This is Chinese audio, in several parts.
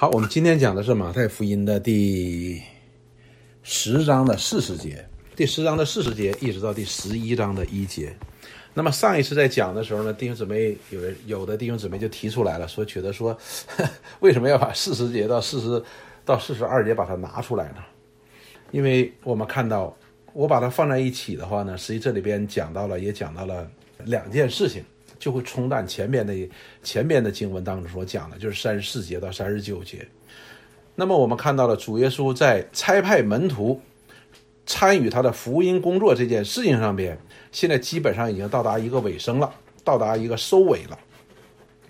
好，我们今天讲的是马太福音的第十章的四十节，第十章的四十节一直到第十一章的一节。那么上一次在讲的时候呢，弟兄姊妹有人有的弟兄姊妹就提出来了，说觉得说，为什么要把四十节到四十到四十二节把它拿出来呢？因为我们看到，我把它放在一起的话呢，实际这里边讲到了，也讲到了两件事情。就会冲淡前面的前面的经文当中所讲的，就是三十四节到三十九节。那么我们看到了主耶稣在差派门徒参与他的福音工作这件事情上边，现在基本上已经到达一个尾声了，到达一个收尾了。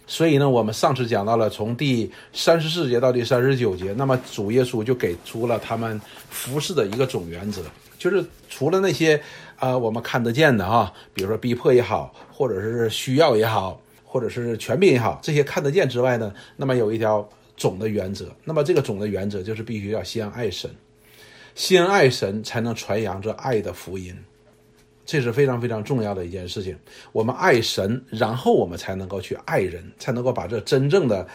所以呢，我们上次讲到了从第三十四节到第三十九节，那么主耶稣就给出了他们服侍的一个总原则，就是除了那些。啊，我们看得见的哈，比如说逼迫也好，或者是需要也好，或者是权柄也好，这些看得见之外呢，那么有一条总的原则，那么这个总的原则就是必须要先爱神，先爱神才能传扬这爱的福音，这是非常非常重要的一件事情。我们爱神，然后我们才能够去爱人，才能够把这真正的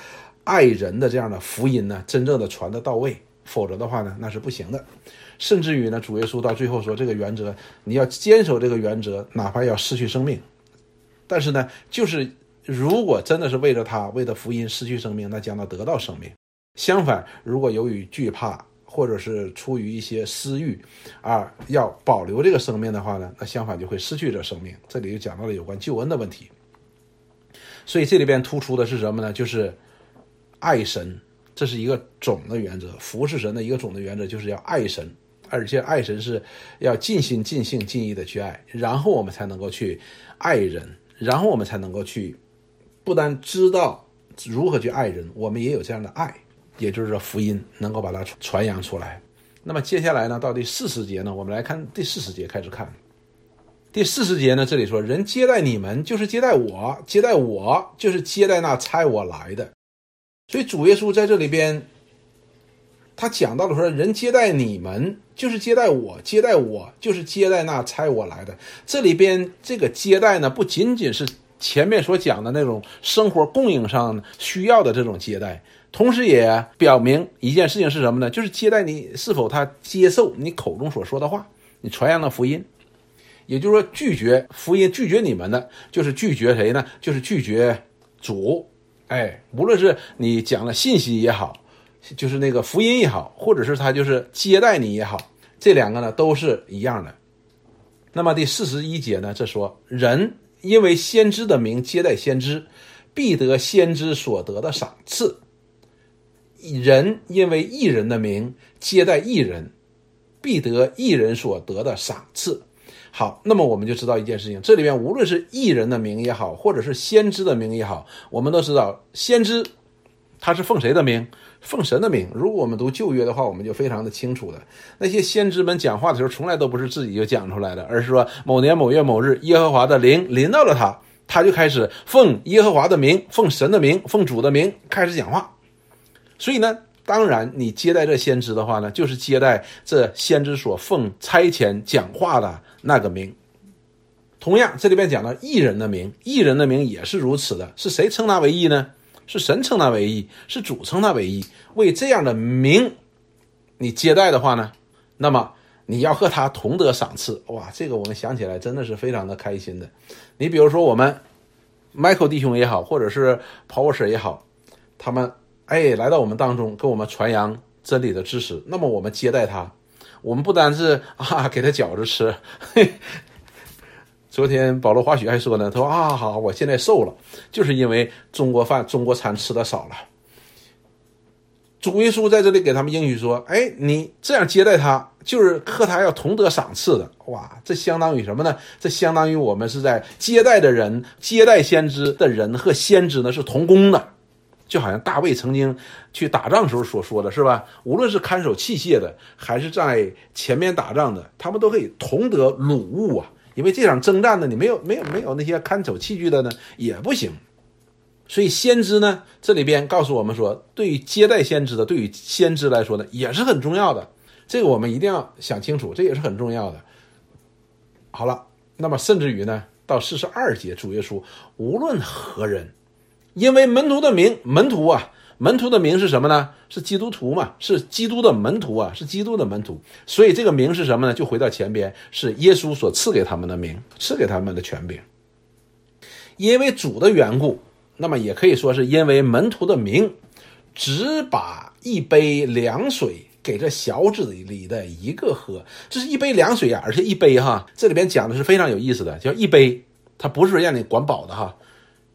爱人的这样的福音呢，真正的传得到位，否则的话呢，那是不行的。甚至于呢，主耶稣到最后说：“这个原则，你要坚守这个原则，哪怕要失去生命。但是呢，就是如果真的是为了他，为了福音失去生命，那将要得到生命。相反，如果由于惧怕，或者是出于一些私欲，啊，要保留这个生命的话呢，那相反就会失去这生命。这里就讲到了有关救恩的问题。所以这里边突出的是什么呢？就是爱神，这是一个总的原则。服侍神的一个总的原则，就是要爱神。”而且爱神是要尽心尽性尽意的去爱，然后我们才能够去爱人，然后我们才能够去不单知道如何去爱人，我们也有这样的爱，也就是说福音能够把它传扬出来。那么接下来呢，到第四十节呢，我们来看第四十节开始看。第四十节呢，这里说人接待你们就是接待我，接待我就是接待那差我来的。所以主耶稣在这里边。他讲到了说，人接待你们就是接待我，接待我就是接待那差我来的。这里边这个接待呢，不仅仅是前面所讲的那种生活供应上需要的这种接待，同时也表明一件事情是什么呢？就是接待你是否他接受你口中所说的话，你传扬的福音。也就是说，拒绝福音，拒绝你们的，就是拒绝谁呢？就是拒绝主。哎，无论是你讲了信息也好。就是那个福音也好，或者是他就是接待你也好，这两个呢都是一样的。那么第四十一节呢，这说人因为先知的名接待先知，必得先知所得的赏赐；人因为异人的名接待异人，必得异人所得的赏赐。好，那么我们就知道一件事情，这里面无论是异人的名也好，或者是先知的名也好，我们都知道先知他是奉谁的名？奉神的名，如果我们读旧约的话，我们就非常的清楚了。那些先知们讲话的时候，从来都不是自己就讲出来的，而是说某年某月某日，耶和华的灵临到了他，他就开始奉耶和华的名、奉神的名、奉主的名开始讲话。所以呢，当然你接待这先知的话呢，就是接待这先知所奉差遣讲话的那个名。同样，这里边讲到异人的名，异人的名也是如此的，是谁称他为异呢？是神称他为义，是主称他为义。为这样的名，你接待的话呢，那么你要和他同得赏赐。哇，这个我们想起来真的是非常的开心的。你比如说我们 Michael 弟兄也好，或者是 Power 也好，他们哎来到我们当中，跟我们传扬真理的知识。那么我们接待他，我们不单是啊给他饺子吃。昨天保罗华雪还说呢，他说啊，好，我现在瘦了，就是因为中国饭、中国餐吃的少了。主耶稣在这里给他们应许说，哎，你这样接待他，就是和他要同得赏赐的。哇，这相当于什么呢？这相当于我们是在接待的人，接待先知的人和先知呢是同工的，就好像大卫曾经去打仗时候所说的是吧？无论是看守器械的，还是在前面打仗的，他们都可以同得鲁物啊。因为这场征战呢，你没有没有没有那些看守器具的呢，也不行。所以先知呢，这里边告诉我们说，对于接待先知的，对于先知来说呢，也是很重要的。这个我们一定要想清楚，这也是很重要的。好了，那么甚至于呢，到四十二节主耶稣，无论何人，因为门徒的名，门徒啊，门徒的名是什么呢？是基督徒嘛？是基督的门徒啊，是基督的门徒。所以这个名是什么呢？就回到前边，是耶稣所赐给他们的名，赐给他们的权柄。因为主的缘故，那么也可以说是因为门徒的名，只把一杯凉水给这小子里的一个喝。这是一杯凉水呀，而且一杯哈，这里边讲的是非常有意思的，叫一杯，它不是让你管饱的哈，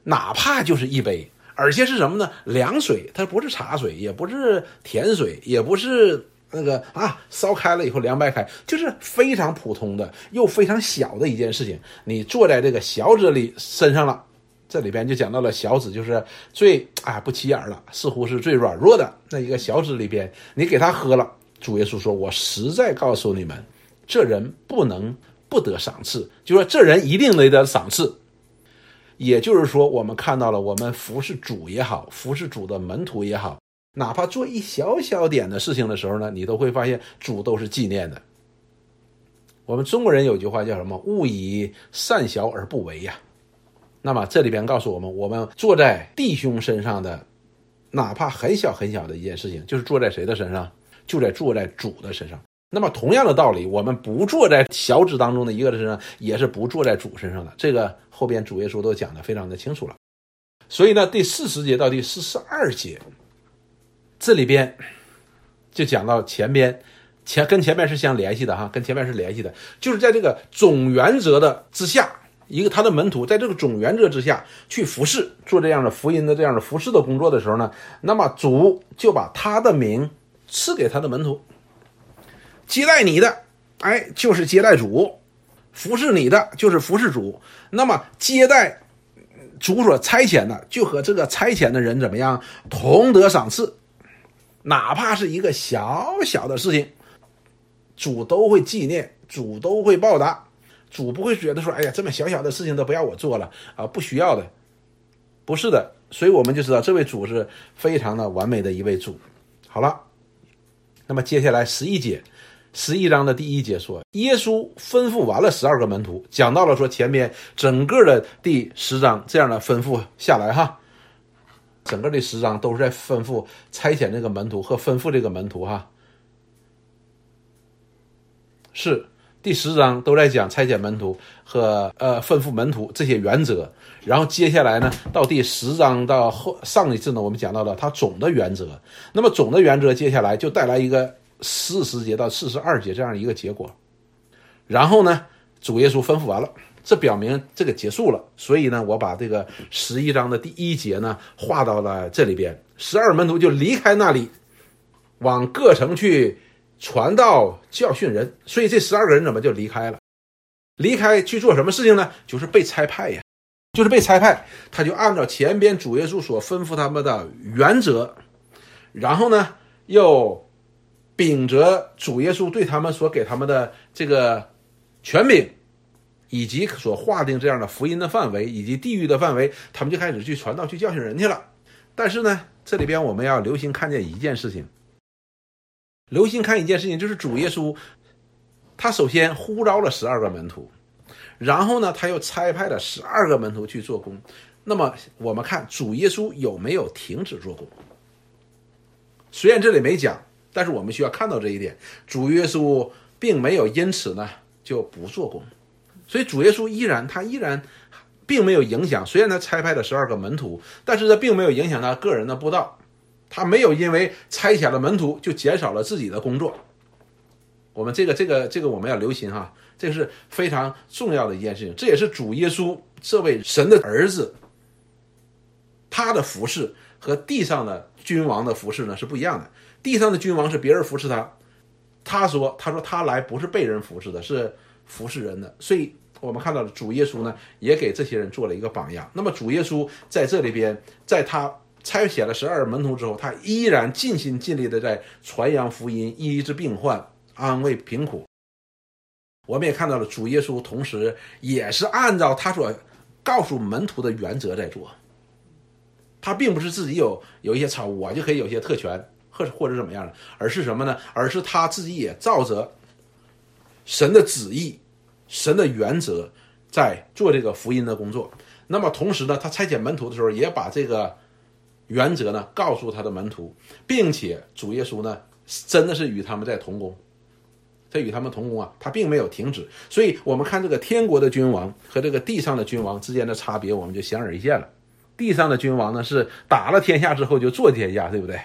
哪怕就是一杯，而且是什么呢？凉水，它不是茶水，也不是甜水，也不是那个啊，烧开了以后凉白开，就是非常普通的又非常小的一件事情。你坐在这个小子里身上了。这里边就讲到了小子，就是最啊不起眼了，似乎是最软弱的那一个小子里边，你给他喝了，主耶稣说：“我实在告诉你们，这人不能不得赏赐，就说这人一定得得赏赐。”也就是说，我们看到了，我们服侍主也好，服侍主的门徒也好，哪怕做一小小点的事情的时候呢，你都会发现主都是纪念的。我们中国人有句话叫什么？“勿以善小而不为”呀。那么这里边告诉我们，我们坐在弟兄身上的，哪怕很小很小的一件事情，就是坐在谁的身上，就在坐在主的身上。那么同样的道理，我们不坐在小指当中的一个的身上，也是不坐在主身上的。这个后边主耶稣都讲的非常的清楚了。所以呢，第四十节到第四十二节，这里边就讲到前边前跟前面是相联系的哈，跟前面是联系的，就是在这个总原则的之下。一个他的门徒在这个总原则之下去服侍，做这样的福音的这样的服侍的工作的时候呢，那么主就把他的名赐给他的门徒，接待你的，哎，就是接待主；服侍你的，就是服侍主。那么接待主所差遣的，就和这个差遣的人怎么样同得赏赐，哪怕是一个小小的事情，主都会纪念，主都会报答。主不会觉得说，哎呀，这么小小的事情都不要我做了啊，不需要的，不是的，所以我们就知道这位主是非常的完美的一位主。好了，那么接下来十一节，十一章的第一节说，耶稣吩咐完了十二个门徒，讲到了说前边整个的第十章这样的吩咐下来哈，整个的十章都是在吩咐差遣这个门徒和吩咐这个门徒哈，是。第十章都在讲差遣门徒和呃吩咐门徒这些原则，然后接下来呢，到第十章到后上一次呢，我们讲到了它总的原则。那么总的原则接下来就带来一个四十节到四十二节这样一个结果。然后呢，主耶稣吩咐完了，这表明这个结束了。所以呢，我把这个十一章的第一节呢画到了这里边，十二门徒就离开那里，往各城去。传道教训人，所以这十二个人怎么就离开了？离开去做什么事情呢？就是被差派呀，就是被差派。他就按照前边主耶稣所吩咐他们的原则，然后呢，又秉着主耶稣对他们所给他们的这个权柄，以及所划定这样的福音的范围以及地域的范围，他们就开始去传道去教训人去了。但是呢，这里边我们要留心看见一件事情。留心看一件事情，就是主耶稣，他首先呼召了十二个门徒，然后呢，他又差派了十二个门徒去做工。那么我们看主耶稣有没有停止做工？虽然这里没讲，但是我们需要看到这一点：主耶稣并没有因此呢就不做工，所以主耶稣依然他依然并没有影响。虽然他差派了十二个门徒，但是这并没有影响他个人的布道。他没有因为差遣了门徒就减少了自己的工作。我们这个、这个、这个我们要留心哈，这个是非常重要的一件事情。这也是主耶稣这位神的儿子，他的服饰和地上的君王的服饰呢是不一样的。地上的君王是别人服侍他，他说：“他说他来不是被人服侍的，是服侍人的。”所以，我们看到了主耶稣呢，也给这些人做了一个榜样。那么，主耶稣在这里边，在他。差遣了十二门徒之后，他依然尽心尽力的在传扬福音、医治病患、安慰贫苦。我们也看到了主耶稣，同时也是按照他所告诉门徒的原则在做。他并不是自己有有一些超，我就可以有些特权，或者或者怎么样的，而是什么呢？而是他自己也照着神的旨意、神的原则在做这个福音的工作。那么同时呢，他差遣门徒的时候，也把这个。原则呢告诉他的门徒，并且主耶稣呢真的是与他们在同工，他与他们同工啊，他并没有停止。所以，我们看这个天国的君王和这个地上的君王之间的差别，我们就显而易见了。地上的君王呢是打了天下之后就坐天下，对不对？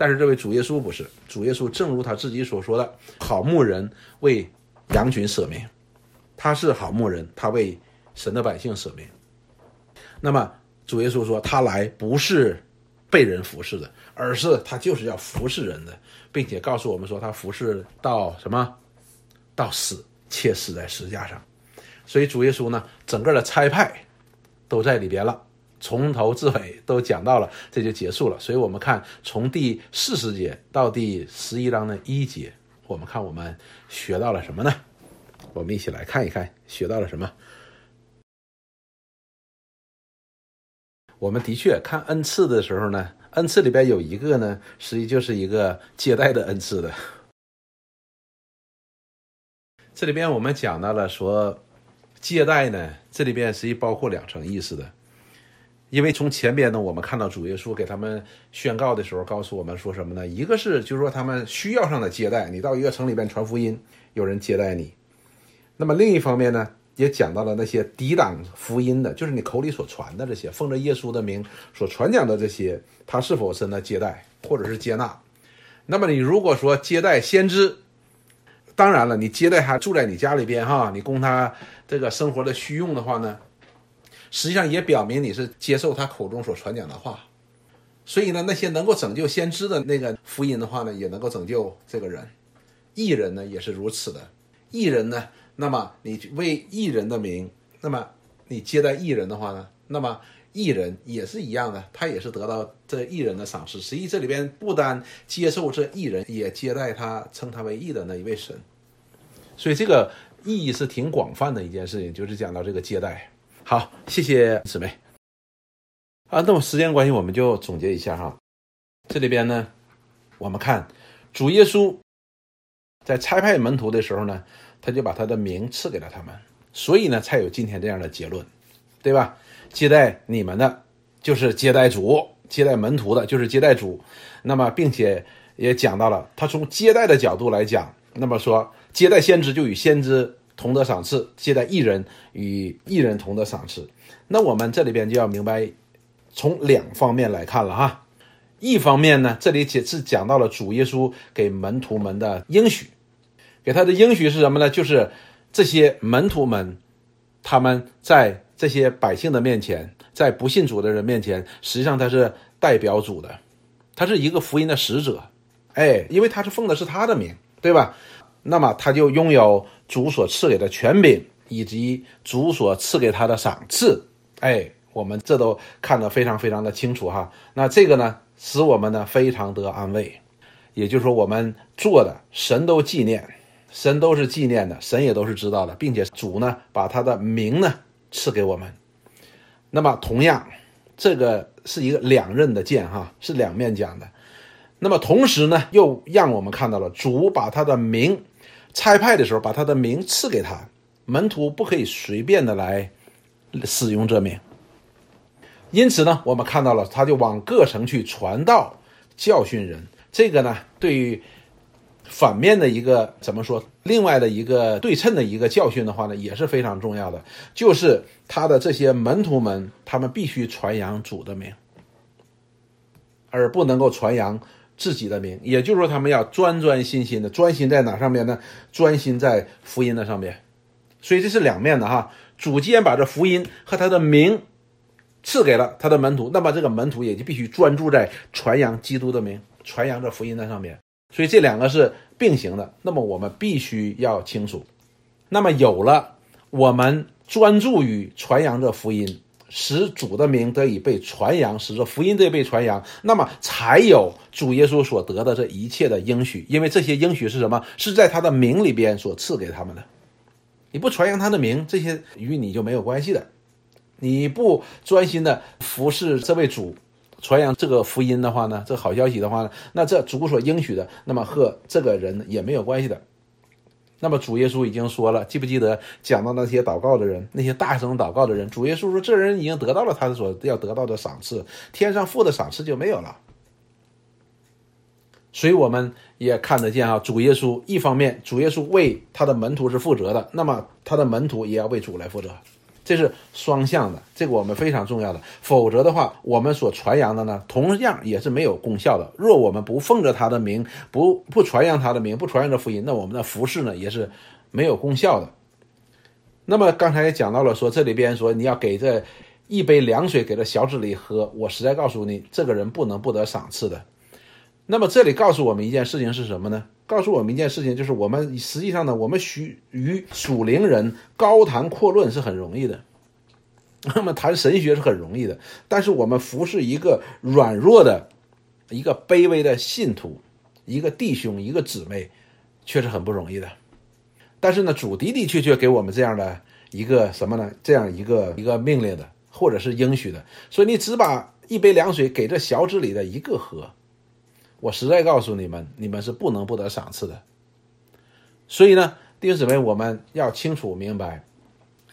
但是这位主耶稣不是，主耶稣正如他自己所说的，好牧人为羊群舍命，他是好牧人，他为神的百姓舍命。那么主耶稣说，他来不是被人服侍的，而是他就是要服侍人的，并且告诉我们说，他服侍到什么？到死，且死在十字架上。所以主耶稣呢，整个的差派都在里边了。从头至尾都讲到了，这就结束了。所以，我们看从第四十节到第十一章的一节，我们看我们学到了什么呢？我们一起来看一看学到了什么。我们的确看恩赐的时候呢，恩赐里边有一个呢，实际就是一个接待的恩赐的。这里边我们讲到了说，接待呢，这里边实际包括两层意思的。因为从前边呢，我们看到主耶稣给他们宣告的时候，告诉我们说什么呢？一个是就是说他们需要上的接待，你到一个城里边传福音，有人接待你。那么另一方面呢，也讲到了那些抵挡福音的，就是你口里所传的这些，奉着耶稣的名所传讲的这些，他是否真的接待或者是接纳？那么你如果说接待先知，当然了，你接待他住在你家里边哈，你供他这个生活的需用的话呢？实际上也表明你是接受他口中所传讲的话，所以呢，那些能够拯救先知的那个福音的话呢，也能够拯救这个人。艺人呢也是如此的，艺人呢，那么你为艺人的名，那么你接待艺人的话呢，那么艺人也是一样的，他也是得到这艺人的赏识。实际这里边不单接受这艺人，也接待他称他为义的那一位神，所以这个意义是挺广泛的一件事情，就是讲到这个接待。好，谢谢姊妹。啊，那么时间关系，我们就总结一下哈。这里边呢，我们看主耶稣在差派门徒的时候呢，他就把他的名赐给了他们，所以呢，才有今天这样的结论，对吧？接待你们的，就是接待主；接待门徒的，就是接待主。那么，并且也讲到了，他从接待的角度来讲，那么说接待先知就与先知。同得赏赐，接待艺人与艺人同得赏赐。那我们这里边就要明白，从两方面来看了哈。一方面呢，这里解是讲到了主耶稣给门徒们的应许，给他的应许是什么呢？就是这些门徒们，他们在这些百姓的面前，在不信主的人面前，实际上他是代表主的，他是一个福音的使者。哎，因为他是奉的是他的名，对吧？那么他就拥有主所赐给的权柄，以及主所赐给他的赏赐。哎，我们这都看得非常非常的清楚哈。那这个呢，使我们呢非常得安慰。也就是说，我们做的神都纪念，神都是纪念的，神也都是知道的，并且主呢把他的名呢赐给我们。那么同样，这个是一个两刃的剑哈，是两面讲的。那么同时呢，又让我们看到了主把他的名。差派的时候，把他的名赐给他，门徒不可以随便的来使用这名。因此呢，我们看到了，他就往各城去传道、教训人。这个呢，对于反面的一个怎么说？另外的一个对称的一个教训的话呢，也是非常重要的。就是他的这些门徒们，他们必须传扬主的名，而不能够传扬。自己的名，也就是说，他们要专专心心的专心在哪上面呢？专心在福音的上面。所以这是两面的哈。主既然把这福音和他的名赐给了他的门徒，那么这个门徒也就必须专注在传扬基督的名、传扬这福音的上面。所以这两个是并行的。那么我们必须要清楚。那么有了我们专注于传扬这福音。使主的名得以被传扬，使这福音得以被传扬，那么才有主耶稣所得的这一切的应许。因为这些应许是什么？是在他的名里边所赐给他们的。你不传扬他的名，这些与你就没有关系的。你不专心的服侍这位主，传扬这个福音的话呢，这好消息的话呢，那这主所应许的，那么和这个人也没有关系的。那么主耶稣已经说了，记不记得讲到那些祷告的人，那些大声祷告的人？主耶稣说，这人已经得到了他所要得到的赏赐，天上父的赏赐就没有了。所以我们也看得见啊，主耶稣一方面，主耶稣为他的门徒是负责的，那么他的门徒也要为主来负责，这是双向的，这个我们非常重要的。否则的话，我们所传扬的呢，同样也是没有功效的。若我们不奉着他的名，不不传扬他的名，不传扬这福音，那我们的服饰呢，也是没有功效的。那么刚才也讲到了，说这里边说你要给这一杯凉水给这小子里喝，我实在告诉你，这个人不能不得赏赐的。那么这里告诉我们一件事情是什么呢？告诉我们一件事情，就是我们实际上呢，我们许与属灵人高谈阔论是很容易的，那么谈神学是很容易的，但是我们服侍一个软弱的、一个卑微的信徒、一个弟兄、一个姊妹，却是很不容易的。但是呢，主的的确确给我们这样的一个什么呢？这样一个一个命令的，或者是应许的。所以你只把一杯凉水给这小子里的一个喝。我实在告诉你们，你们是不能不得赏赐的。所以呢，弟兄姊妹，我们要清楚明白，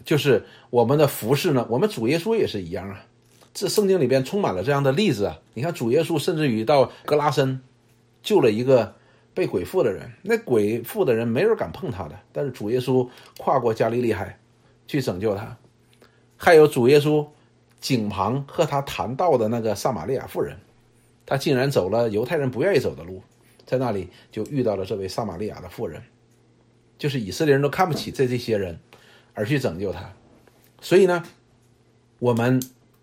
就是我们的服饰呢，我们主耶稣也是一样啊。这圣经里边充满了这样的例子啊。你看主耶稣甚至于到格拉森救了一个被鬼附的人，那鬼附的人没人敢碰他的，但是主耶稣跨过加利利海去拯救他。还有主耶稣井旁和他谈到的那个撒玛利亚妇人。他竟然走了犹太人不愿意走的路，在那里就遇到了这位撒玛利亚的妇人，就是以色列人都看不起这这些人，而去拯救他。所以呢，我们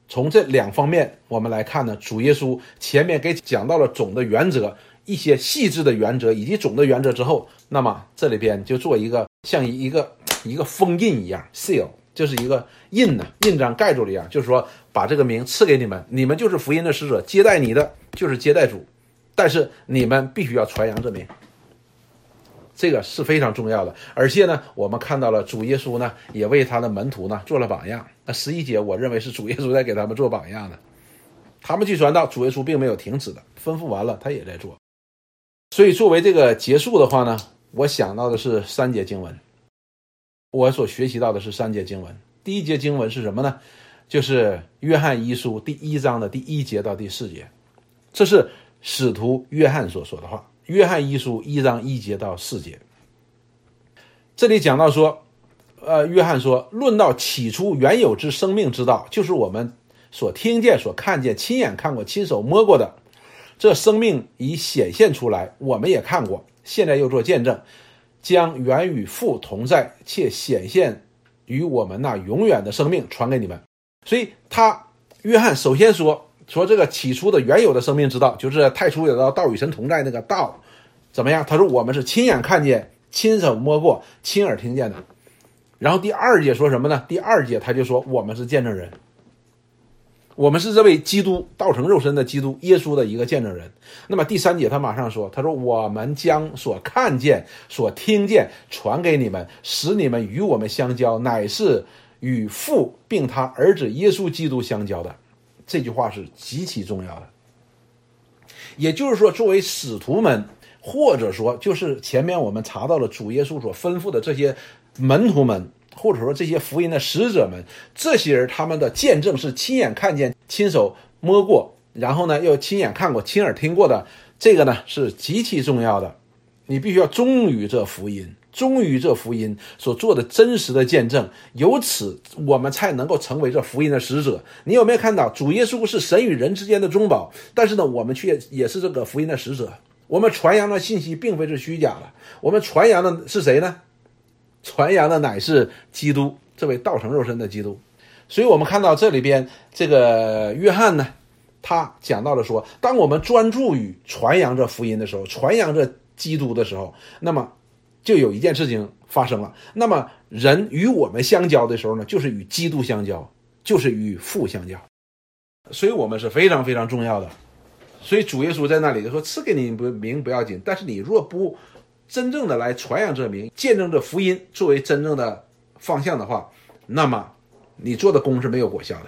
从这两方面我们来看呢，主耶稣前面给讲到了总的原则、一些细致的原则以及总的原则之后，那么这里边就做一个像一个一个封印一样 （seal）。就是一个印呢，印章盖住了一样，就是说把这个名赐给你们，你们就是福音的使者，接待你的就是接待主，但是你们必须要传扬这名，这个是非常重要的。而且呢，我们看到了主耶稣呢，也为他的门徒呢做了榜样。那十一节，我认为是主耶稣在给他们做榜样的，他们去传道，主耶稣并没有停止的，吩咐完了，他也在做。所以作为这个结束的话呢，我想到的是三节经文。我所学习到的是三节经文。第一节经文是什么呢？就是约翰一书第一章的第一节到第四节，这是使徒约翰所说的话。约翰一书一章一节到四节，这里讲到说，呃，约翰说，论到起初原有之生命之道，就是我们所听见、所看见、亲眼看过、亲手摸过的，这生命已显现出来，我们也看过，现在又做见证。将原与父同在，且显现于我们那永远的生命传给你们。所以，他约翰首先说说这个起初的原有的生命之道，就是太初有道，道与神同在那个道，怎么样？他说我们是亲眼看见、亲手摸过、亲耳听见的。然后第二节说什么呢？第二节他就说我们是见证人。我们是这位基督道成肉身的基督耶稣的一个见证人。那么第三节他马上说：“他说我们将所看见、所听见传给你们，使你们与我们相交，乃是与父并他儿子耶稣基督相交的。”这句话是极其重要的。也就是说，作为使徒们，或者说就是前面我们查到了主耶稣所吩咐的这些门徒们。或者说这些福音的使者们，这些人他们的见证是亲眼看见、亲手摸过，然后呢又亲眼看过、亲耳听过的，这个呢是极其重要的。你必须要忠于这福音，忠于这福音所做的真实的见证，由此我们才能够成为这福音的使者。你有没有看到主耶稣是神与人之间的中保？但是呢，我们却也是这个福音的使者。我们传扬的信息并非是虚假的，我们传扬的是谁呢？传扬的乃是基督，这位道成肉身的基督。所以，我们看到这里边这个约翰呢，他讲到了说，当我们专注于传扬这福音的时候，传扬这基督的时候，那么就有一件事情发生了。那么，人与我们相交的时候呢，就是与基督相交，就是与父相交。所以我们是非常非常重要的。所以主耶稣在那里就说：“赐给你不名不要紧，但是你若不。”真正的来传扬这名，见证这福音作为真正的方向的话，那么你做的功是没有果效的。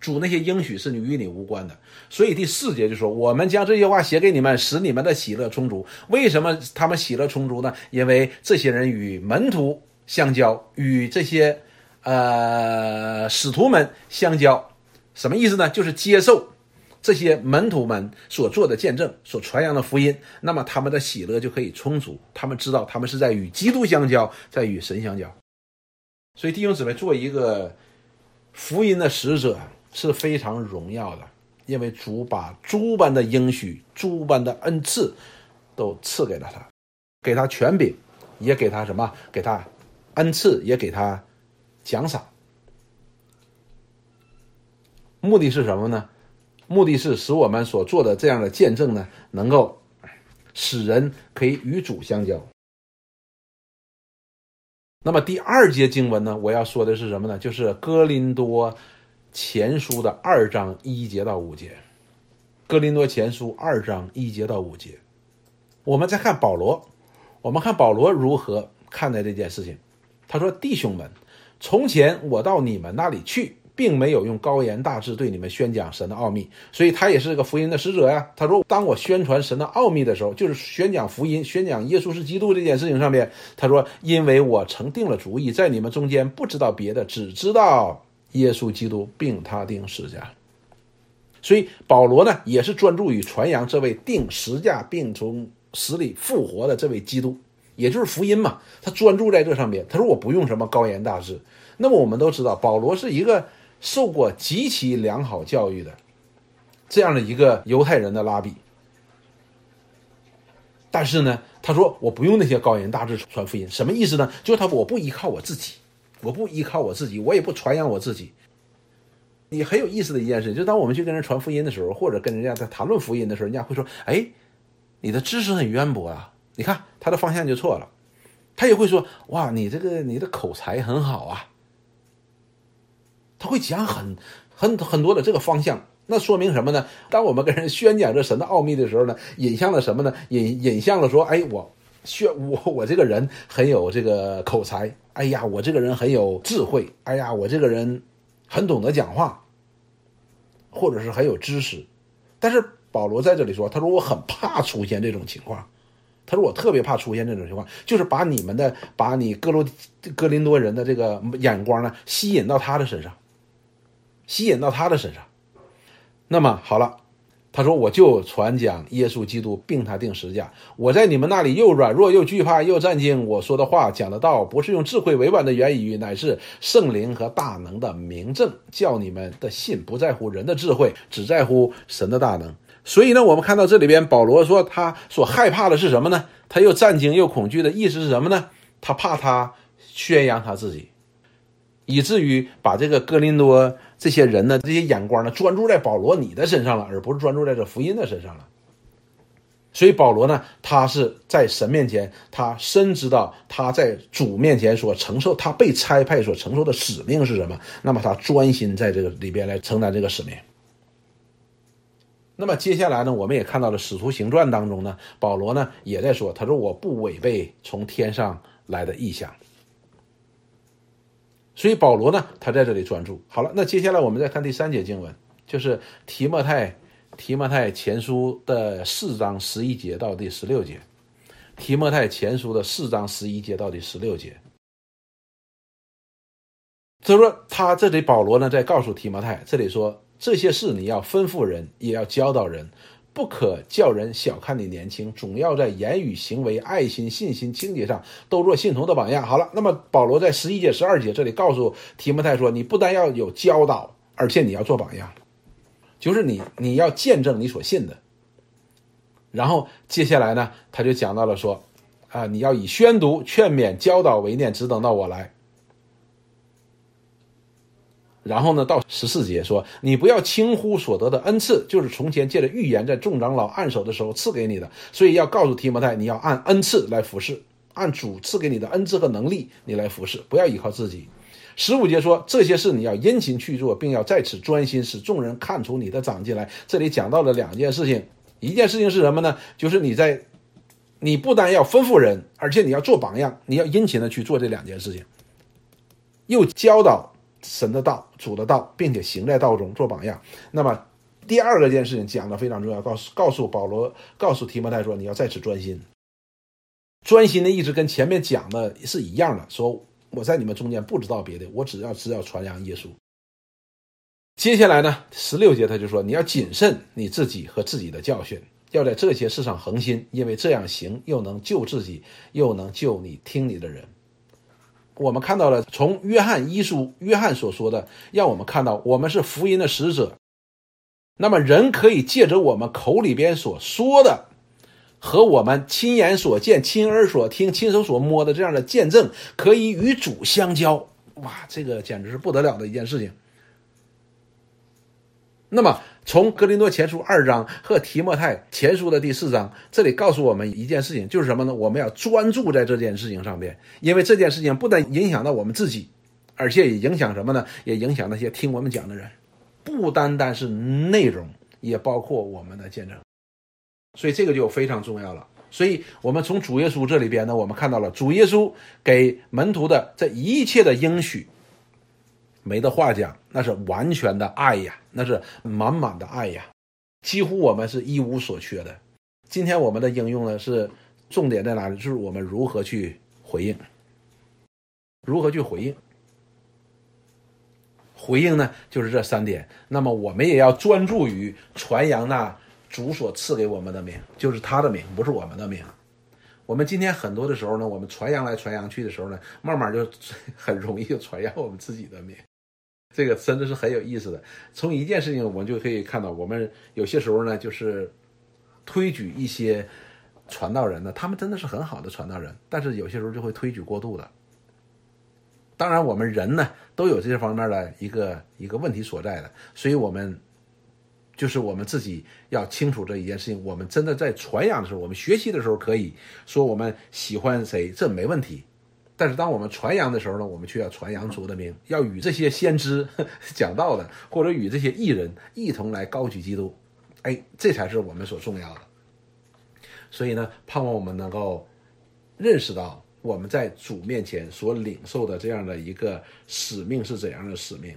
主那些应许是你与你无关的。所以第四节就说：“我们将这些话写给你们，使你们的喜乐充足。”为什么他们喜乐充足呢？因为这些人与门徒相交，与这些呃使徒们相交，什么意思呢？就是接受。这些门徒们所做的见证，所传扬的福音，那么他们的喜乐就可以充足。他们知道，他们是在与基督相交，在与神相交。所以弟兄姊妹，做一个福音的使者是非常荣耀的，因为主把诸般的应许、诸般的恩赐都赐给了他，给他权柄，也给他什么？给他恩赐，也给他奖赏。目的是什么呢？目的是使我们所做的这样的见证呢，能够使人可以与主相交。那么第二节经文呢，我要说的是什么呢？就是哥林多前书的二章一节到五节。哥林多前书二章一节到五节，我们再看保罗，我们看保罗如何看待这件事情。他说：“弟兄们，从前我到你们那里去。”并没有用高言大志对你们宣讲神的奥秘，所以他也是个福音的使者呀。他说：“当我宣传神的奥秘的时候，就是宣讲福音、宣讲耶稣是基督这件事情上面，他说，因为我曾定了主意，在你们中间不知道别的，只知道耶稣基督并他定十架。所以保罗呢，也是专注于传扬这位定十架并从死里复活的这位基督，也就是福音嘛。他专注在这上面。他说我不用什么高言大志。那么我们都知道，保罗是一个。受过极其良好教育的这样的一个犹太人的拉比，但是呢，他说我不用那些高言大志传福音，什么意思呢？就是他我不依靠我自己，我不依靠我自己，我也不传扬我自己。你很有意思的一件事，就当我们去跟人传福音的时候，或者跟人家在谈论福音的时候，人家会说：“哎，你的知识很渊博啊！”你看他的方向就错了，他也会说：“哇，你这个你的口才很好啊。”他会讲很很很多的这个方向，那说明什么呢？当我们跟人宣讲这神的奥秘的时候呢，引向了什么呢？引引向了说，哎，我宣 我我这个人很有这个口才，哎呀，我这个人很有智慧，哎呀，我这个人很懂得讲话，或者是很有知识。但是保罗在这里说，他说我很怕出现这种情况，他说我特别怕出现这种情况，就是把你们的把你格罗哥林多人的这个眼光呢吸引到他的身上。吸引到他的身上，那么好了，他说我就传讲耶稣基督并他定十架。我在你们那里又软弱又惧怕又战惊。我说的话讲的道不是用智慧委婉的言语，乃是圣灵和大能的明证，叫你们的信不在乎人的智慧，只在乎神的大能。所以呢，我们看到这里边保罗说他所害怕的是什么呢？他又战惊又恐惧的意思是什么呢？他怕他宣扬他自己。以至于把这个哥林多这些人呢，这些眼光呢，专注在保罗你的身上了，而不是专注在这福音的身上了。所以保罗呢，他是在神面前，他深知道他在主面前所承受，他被差派所承受的使命是什么。那么他专心在这个里边来承担这个使命。那么接下来呢，我们也看到了《使徒行传》当中呢，保罗呢也在说，他说我不违背从天上来的意象。所以保罗呢，他在这里专注好了。那接下来我们再看第三节经文，就是提摩太提摩太前书的四章十一节到第十六节。提摩太前书的四章十一节到第十六节，他说他这里保罗呢在告诉提摩太，这里说这些事你要吩咐人，也要教导人。不可叫人小看你年轻，总要在言语、行为、爱心、信心、清洁上都做信徒的榜样。好了，那么保罗在十一节、十二节这里告诉提摩太说：“你不但要有教导，而且你要做榜样，就是你你要见证你所信的。”然后接下来呢，他就讲到了说：“啊，你要以宣读、劝勉、教导为念，只等到我来。”然后呢，到十四节说：“你不要轻忽所得的恩赐，就是从前借着预言在众长老按手的时候赐给你的。所以要告诉提摩太，你要按恩赐来服侍，按主赐给你的恩赐和能力，你来服侍，不要依靠自己。”十五节说：“这些事你要殷勤去做，并要在此专心，使众人看出你的长进来。”这里讲到了两件事情，一件事情是什么呢？就是你在，你不但要吩咐人，而且你要做榜样，你要殷勤的去做这两件事情，又教导。神的道、主的道，并且行在道中做榜样。那么第二个件事情讲的非常重要，告诉告诉保罗，告诉提摩太说，你要在此专心。专心的意思跟前面讲的是一样的，说我在你们中间不知道别的，我只要只要传扬耶稣。接下来呢，十六节他就说，你要谨慎你自己和自己的教训，要在这些事上恒心，因为这样行又能救自己，又能救你听你的人。我们看到了从约翰一书，约翰所说的，让我们看到我们是福音的使者。那么人可以借着我们口里边所说的，和我们亲眼所见、亲耳所听、亲手所摸的这样的见证，可以与主相交。哇，这个简直是不得了的一件事情。那么。从格林多前书二章和提莫泰前书的第四章，这里告诉我们一件事情，就是什么呢？我们要专注在这件事情上边，因为这件事情不但影响到我们自己，而且也影响什么呢？也影响那些听我们讲的人，不单单是内容，也包括我们的见证。所以这个就非常重要了。所以我们从主耶稣这里边呢，我们看到了主耶稣给门徒的这一切的应许。没得话讲，那是完全的爱呀，那是满满的爱呀，几乎我们是一无所缺的。今天我们的应用呢，是重点在哪里？就是我们如何去回应，如何去回应。回应呢，就是这三点。那么我们也要专注于传扬那主所赐给我们的名，就是他的名，不是我们的名。我们今天很多的时候呢，我们传扬来传扬去的时候呢，慢慢就很容易就传扬我们自己的名。这个真的是很有意思的。从一件事情，我们就可以看到，我们有些时候呢，就是推举一些传道人呢，他们真的是很好的传道人，但是有些时候就会推举过度的。当然，我们人呢都有这些方面的一个一个问题所在的，所以我们就是我们自己要清楚这一件事情。我们真的在传扬的时候，我们学习的时候，可以说我们喜欢谁，这没问题。但是当我们传扬的时候呢，我们却要传扬主的名，要与这些先知 讲道的，或者与这些艺人一同来高举基督，哎，这才是我们所重要的。所以呢，盼望我们能够认识到我们在主面前所领受的这样的一个使命是怎样的使命。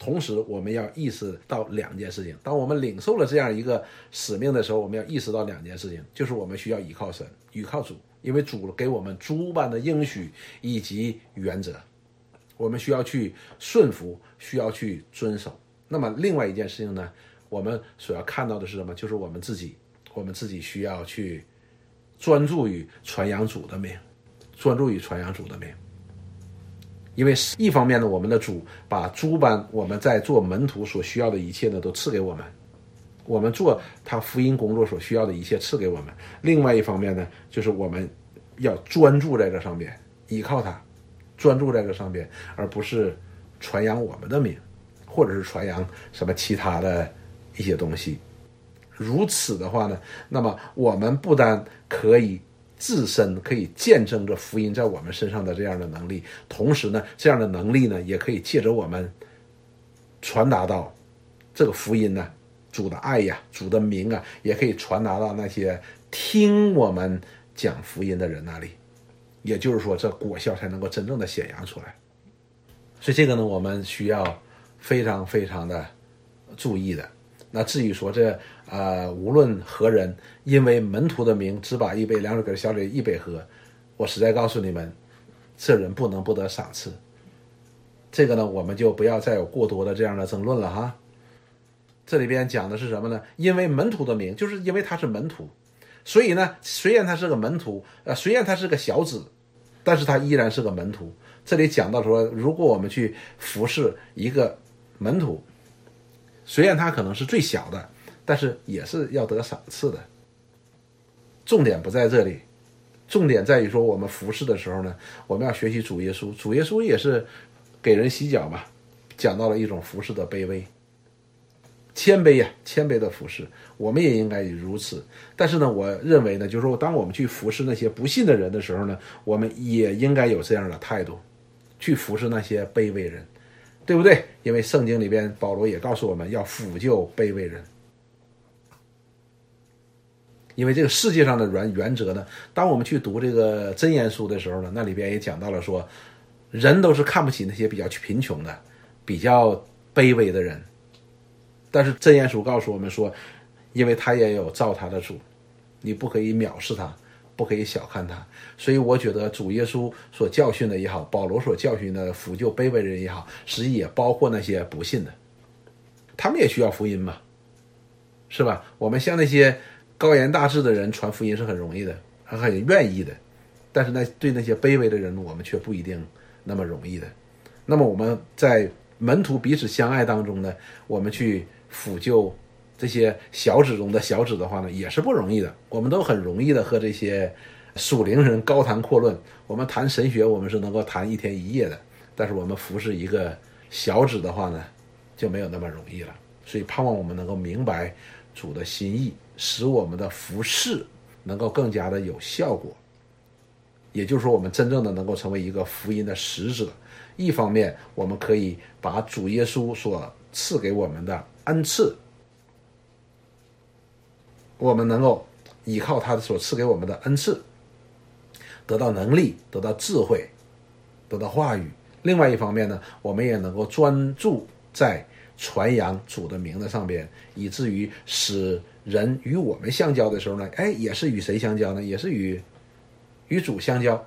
同时，我们要意识到两件事情：当我们领受了这样一个使命的时候，我们要意识到两件事情，就是我们需要依靠神，依靠主。因为主给我们诸般的应许以及原则，我们需要去顺服，需要去遵守。那么另外一件事情呢，我们所要看到的是什么？就是我们自己，我们自己需要去专注于传扬主的名，专注于传扬主的名。因为一方面呢，我们的主把诸般我们在做门徒所需要的一切呢，都赐给我们。我们做他福音工作所需要的一切赐给我们。另外一方面呢，就是我们要专注在这上边，依靠他，专注在这上边，而不是传扬我们的名，或者是传扬什么其他的一些东西。如此的话呢，那么我们不单可以自身可以见证着福音在我们身上的这样的能力，同时呢，这样的能力呢，也可以借着我们传达到这个福音呢。主的爱呀，主的名啊，也可以传达到那些听我们讲福音的人那里，也就是说，这果效才能够真正的显扬出来。所以这个呢，我们需要非常非常的注意的。那至于说这呃，无论何人，因为门徒的名只把一杯凉水给小李一杯喝，我实在告诉你们，这人不能不得赏赐。这个呢，我们就不要再有过多的这样的争论了哈。这里边讲的是什么呢？因为门徒的名，就是因为他是门徒，所以呢，虽然他是个门徒，呃，虽然他是个小子，但是他依然是个门徒。这里讲到说，如果我们去服侍一个门徒，虽然他可能是最小的，但是也是要得赏赐的。重点不在这里，重点在于说，我们服侍的时候呢，我们要学习主耶稣，主耶稣也是给人洗脚嘛，讲到了一种服侍的卑微。谦卑呀，谦卑的服侍，我们也应该如此。但是呢，我认为呢，就是说，当我们去服侍那些不信的人的时候呢，我们也应该有这样的态度，去服侍那些卑微人，对不对？因为圣经里边保罗也告诉我们要抚救卑微人。因为这个世界上的原原则呢，当我们去读这个真言书的时候呢，那里边也讲到了说，人都是看不起那些比较贫穷的。比较卑微的人。但是真言书告诉我们说，因为他也有造他的主，你不可以藐视他，不可以小看他。所以我觉得主耶稣所教训的也好，保罗所教训的辅救卑微人也好，实际也包括那些不信的，他们也需要福音嘛，是吧？我们向那些高言大志的人传福音是很容易的，很很愿意的，但是那对那些卑微的人，我们却不一定那么容易的。那么我们在门徒彼此相爱当中呢，我们去。辅救这些小指中的小指的话呢，也是不容易的。我们都很容易的和这些属灵人高谈阔论。我们谈神学，我们是能够谈一天一夜的。但是我们服侍一个小指的话呢，就没有那么容易了。所以盼望我们能够明白主的心意，使我们的服侍能够更加的有效果。也就是说，我们真正的能够成为一个福音的使者。一方面，我们可以把主耶稣所赐给我们的。恩赐，我们能够依靠他所赐给我们的恩赐，得到能力，得到智慧，得到话语。另外一方面呢，我们也能够专注在传扬主的名的上边，以至于使人与我们相交的时候呢，哎，也是与谁相交呢？也是与与主相交，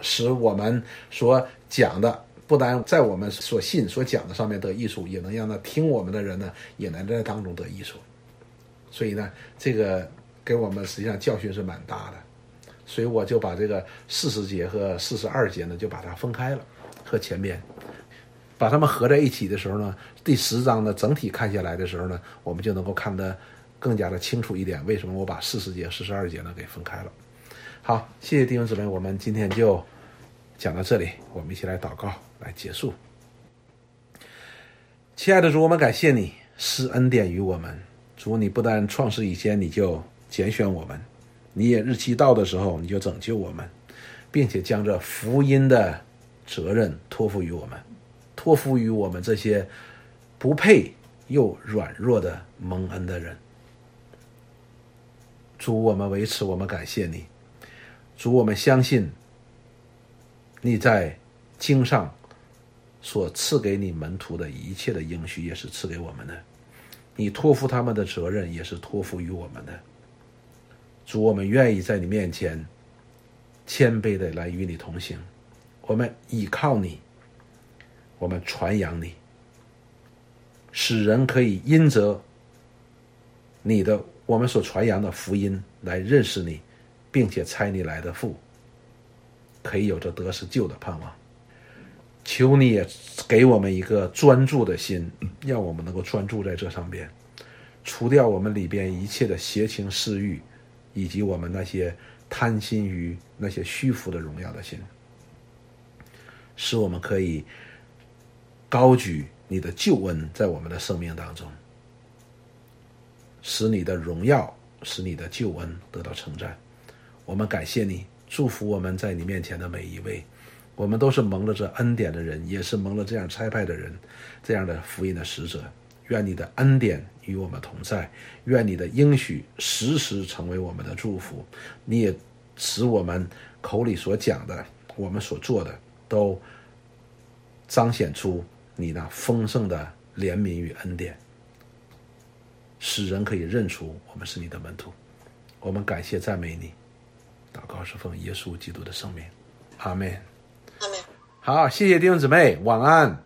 使我们所讲的。不单在我们所信所讲的上面得益处，也能让那听我们的人呢，也能在当中得益处。所以呢，这个给我们实际上教训是蛮大的。所以我就把这个四十节和四十二节呢，就把它分开了，和前边把它们合在一起的时候呢，第十章的整体看下来的时候呢，我们就能够看得更加的清楚一点。为什么我把四十节、四十二节呢给分开了？好，谢谢弟兄姊妹，我们今天就讲到这里，我们一起来祷告。来结束，亲爱的主，我们感谢你施恩典于我们。主，你不但创世以前你就拣选我们，你也日期到的时候你就拯救我们，并且将这福音的责任托付于我们，托付于我们这些不配又软弱的蒙恩的人。主，我们维持，我们感谢你。主，我们相信你在经上。所赐给你门徒的一切的应许，也是赐给我们的。你托付他们的责任，也是托付于我们的。主，我们愿意在你面前谦卑的来与你同行。我们倚靠你，我们传扬你，使人可以因着你的我们所传扬的福音来认识你，并且猜你来的父，可以有着得是救的盼望。求你也给我们一个专注的心，让我们能够专注在这上边，除掉我们里边一切的邪情私欲，以及我们那些贪心于那些虚浮的荣耀的心，使我们可以高举你的救恩在我们的生命当中，使你的荣耀，使你的救恩得到称赞。我们感谢你，祝福我们在你面前的每一位。我们都是蒙了这恩典的人，也是蒙了这样差派的人，这样的福音的使者。愿你的恩典与我们同在，愿你的应许时时成为我们的祝福。你也使我们口里所讲的，我们所做的，都彰显出你那丰盛的怜悯与恩典，使人可以认出我们是你的门徒。我们感谢赞美你，祷告是奉耶稣基督的圣名，阿门。好，谢谢弟兄姊妹，晚安。